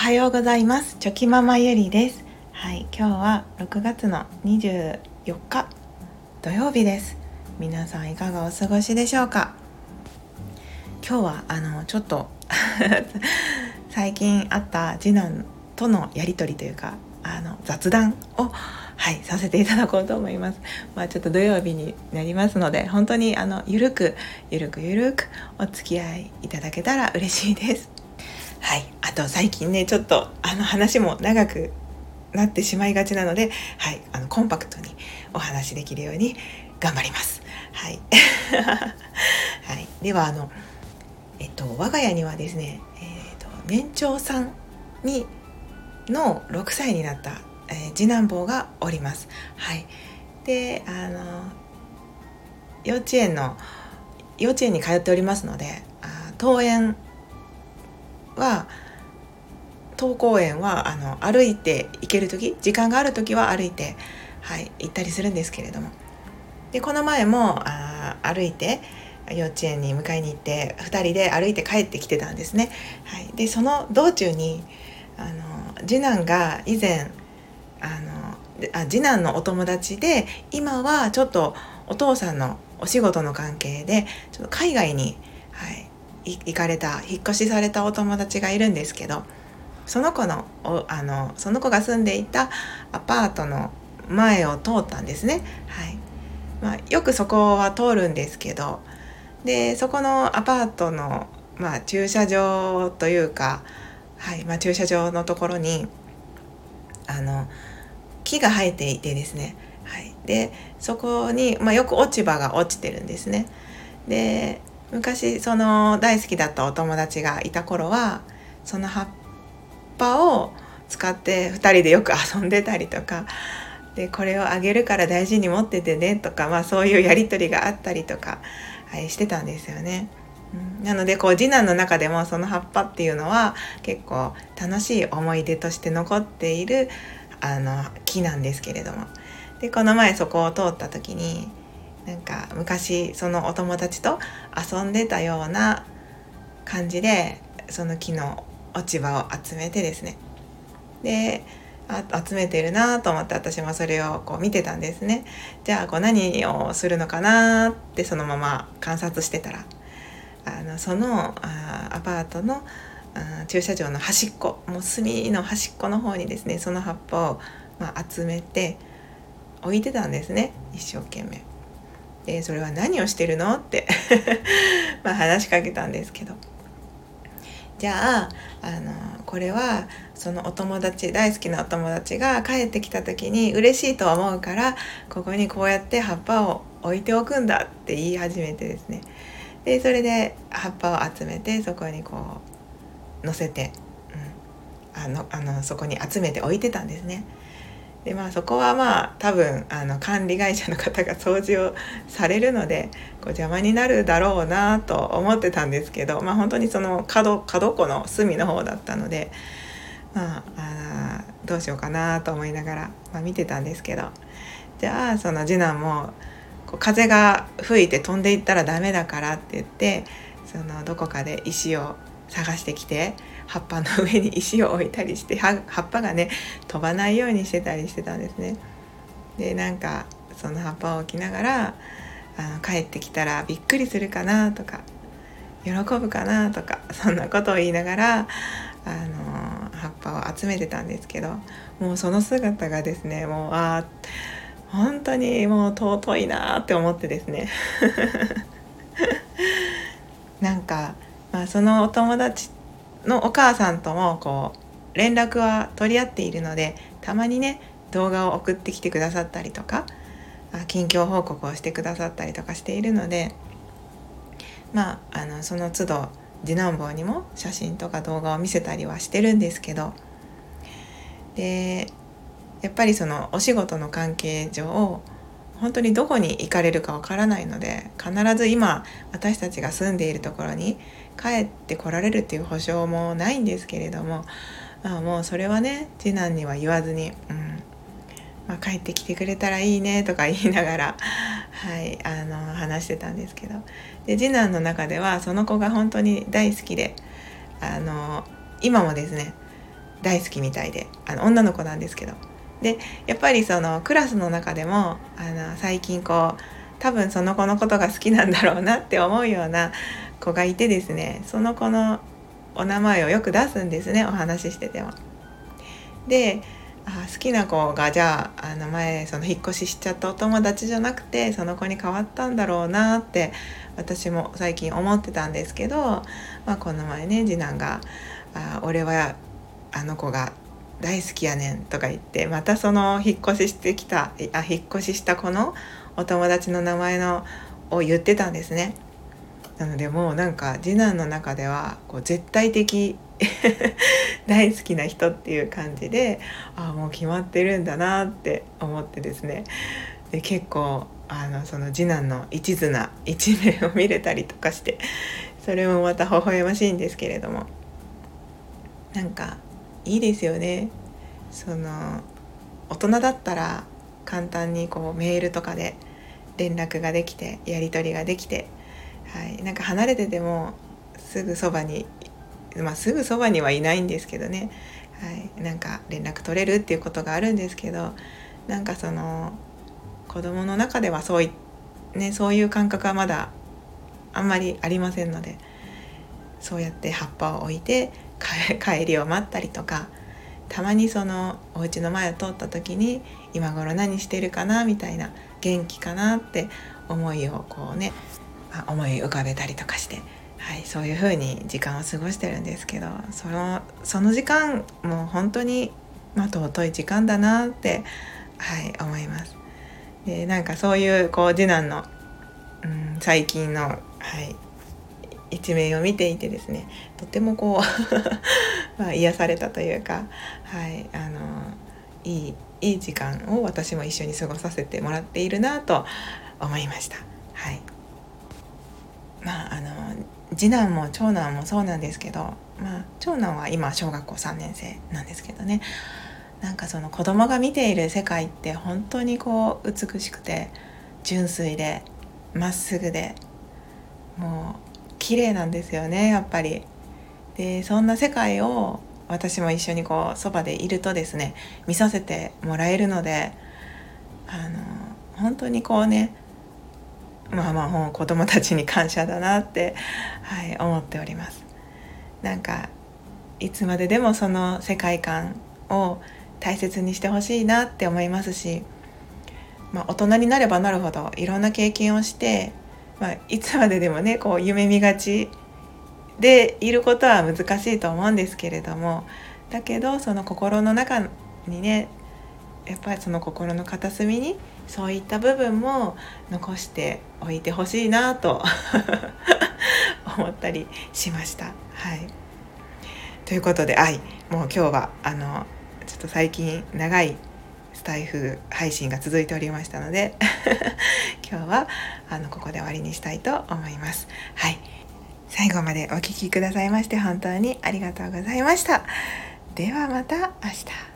はようございますチョキママゆりですはい今日は6月の24日土曜日です皆さんいかがお過ごしでしょうか？今日はあのちょっと 最近あった次男とのやり取りというかあの雑談をはいさせていただこうと思います。まあちょっと土曜日になりますので本当にあのゆるくゆるくゆるくお付き合いいただけたら嬉しいです。はい、あと最近ねちょっとあの話も長くなってしまいがちなので、はい、あのコンパクトにお話できるように頑張ります。はい、はい、ではあのえっと我が家にはですね、えーと、と年長さんにの6歳になったえー、次男坊がおります。はい、であの幼稚園の幼稚園に通っておりますのであ登園は登校園はあの歩いて行ける時時間がある時は歩いて、はい、行ったりするんですけれどもでこの前もあ歩いて幼稚園に迎えに行って2人で歩いて帰ってきてたんですね。はい、でその道中にあの次男が以前あのあ次男のお友達で今はちょっとお父さんのお仕事の関係でちょっと海外に、はい、行かれた引っ越しされたお友達がいるんですけどその子のおあのその子が住んでいたアパートの前を通ったんですね。はいまあ、よくそこは通るんですけどでそこのアパートの、まあ、駐車場というか、はいまあ、駐車場のところにあの木が生えていてですね、はい、でそこに、まあ、よく落ち葉が落ちてるんですね。で昔その大好きだったお友達がいた頃はその葉っぱを使って2人でよく遊んでたりとかでこれをあげるから大事に持っててねとか、まあ、そういうやり取りがあったりとか、はい、してたんですよね。なのでこう次男の中でもその葉っぱっていうのは結構楽しい思い出として残っているあの木なんですけれどもでこの前そこを通った時になんか昔そのお友達と遊んでたような感じでその木の落ち葉を集めてですねで集めてるなと思って私もそれをこう見てたんですねじゃあこう何をするのかなってそのまま観察してたらあのそのあアパートの駐車場の端っこもう隅の端っこの方にですねその葉っぱを、まあ、集めて置いてたんですね一生懸命。でそれは何をしてるの？って ま話しかけたんですけど。じゃああのこれはそのお友達大好きなお友達が帰ってきた時に嬉しいと思うからここにこうやって葉っぱを置いておくんだって言い始めてですね。でそれで葉っぱを集めてそこにこう乗せて、うん、あのあのそこに集めて置いてたんですね。でまあそこはまあ多分あの管理会社の方が掃除をされるのでこう邪魔になるだろうなと思ってたんですけどまあ本当にその角角っこの隅の方だったのでまああどうしようかなと思いながら、まあ、見てたんですけど。じゃあその次男もこう風が吹いて飛んでいったらダメだからって言ってそのどこかで石を探してきて葉っぱの上に石を置いたりして葉っぱがね飛ばないようにしてたりしてたんですね。でなんかその葉っぱを置きながらあの帰ってきたらびっくりするかなとか喜ぶかなとかそんなことを言いながらあの葉っぱを集めてたんですけどもうその姿がですねもうあ本当にもう尊いなって思ってですね なんか、まあ、そのお友達のお母さんともこう連絡は取り合っているのでたまにね動画を送ってきてくださったりとか近況報告をしてくださったりとかしているのでまああのその都度次男坊にも写真とか動画を見せたりはしてるんですけどでやっぱりそのお仕事の関係上本当にどこに行かれるかわからないので必ず今私たちが住んでいるところに帰ってこられるっていう保証もないんですけれども、まあ、もうそれはね次男には言わずに、うんまあ、帰ってきてくれたらいいねとか言いながら、はい、あの話してたんですけど。で次男の中ではその子が本当に大好きであの今もですね大好きみたいであの女の子なんですけど。でやっぱりそのクラスの中でもあの最近こう多分その子のことが好きなんだろうなって思うような子がいてですねその子のお名前をよく出すんですねお話ししてても。であ好きな子がじゃああの前その引っ越ししちゃったお友達じゃなくてその子に変わったんだろうなって私も最近思ってたんですけど、まあ、この前ね次男が「あ俺はあの子が大好きやねん」とか言ってまたその引っ越ししてきたあ引っ越しした子のお友達の名前のを言ってたんですね。なのでもうなんか次男の中ではこう絶対的 大好きな人っていう感じでああもう決まってるんだなって思ってですね。で結構あのその次男の一途な一面を見れたりとかしてそれもまた微笑ましいんですけれども。なんかいいですよね。その大人だったら簡単にこうメールとかで連絡ができてやり取りができて、はい、なんか離れててもすぐそばに、まあ、すぐそばにはいないんですけどね、はい、なんか連絡取れるっていうことがあるんですけどなんかその子供の中ではそうい,、ね、そういう感覚はまだあんまりありませんのでそうやって葉っぱを置いて 帰りを待ったりとかたまにそのお家の前を通った時に今頃何してるかなみたいな元気かなって思いをこうね、まあ、思い浮かべたりとかして、はい、そういう風に時間を過ごしてるんですけどそのその時間もう本当に、まあ、尊い時間だなって、はい、思います。でなんかそういうこう次男の、うん、最近の、はい、一面を見ていてですねとてもこう まあ癒されたというか、はい、あのいいいい時間を私も一緒に過ごさせてもらっているなと思いました。はい、まああの次男も長男もそうなんですけど、まあ、長男は今小学校3年生なんですけどねなんかその子供が見ている世界って本当にこう美しくて純粋でまっすぐでもう綺麗なんですよねやっぱり。でそんな世界を私も一緒にこうそばでいるとですね見させてもらえるのであの本当にこうねまあまあ子供たちに感謝だなって、はい、思っております。なんかいつまででもその世界観を大切にしてほしいなって思いますし、まあ、大人になればなるほどいろんな経験をしてまあ、いつまででもねこう夢見がちでいることは難しいと思うんですけれどもだけどその心の中にねやっぱりその心の片隅にそういった部分も残しておいてほしいなと 思ったりしました。はい、ということで愛もう今日はあのちょっと最近長いスタイフ配信が続いておりましたので 今日はあのここで終わりにしたいと思います。はい最後までお聴きくださいまして本当にありがとうございました。ではまた明日。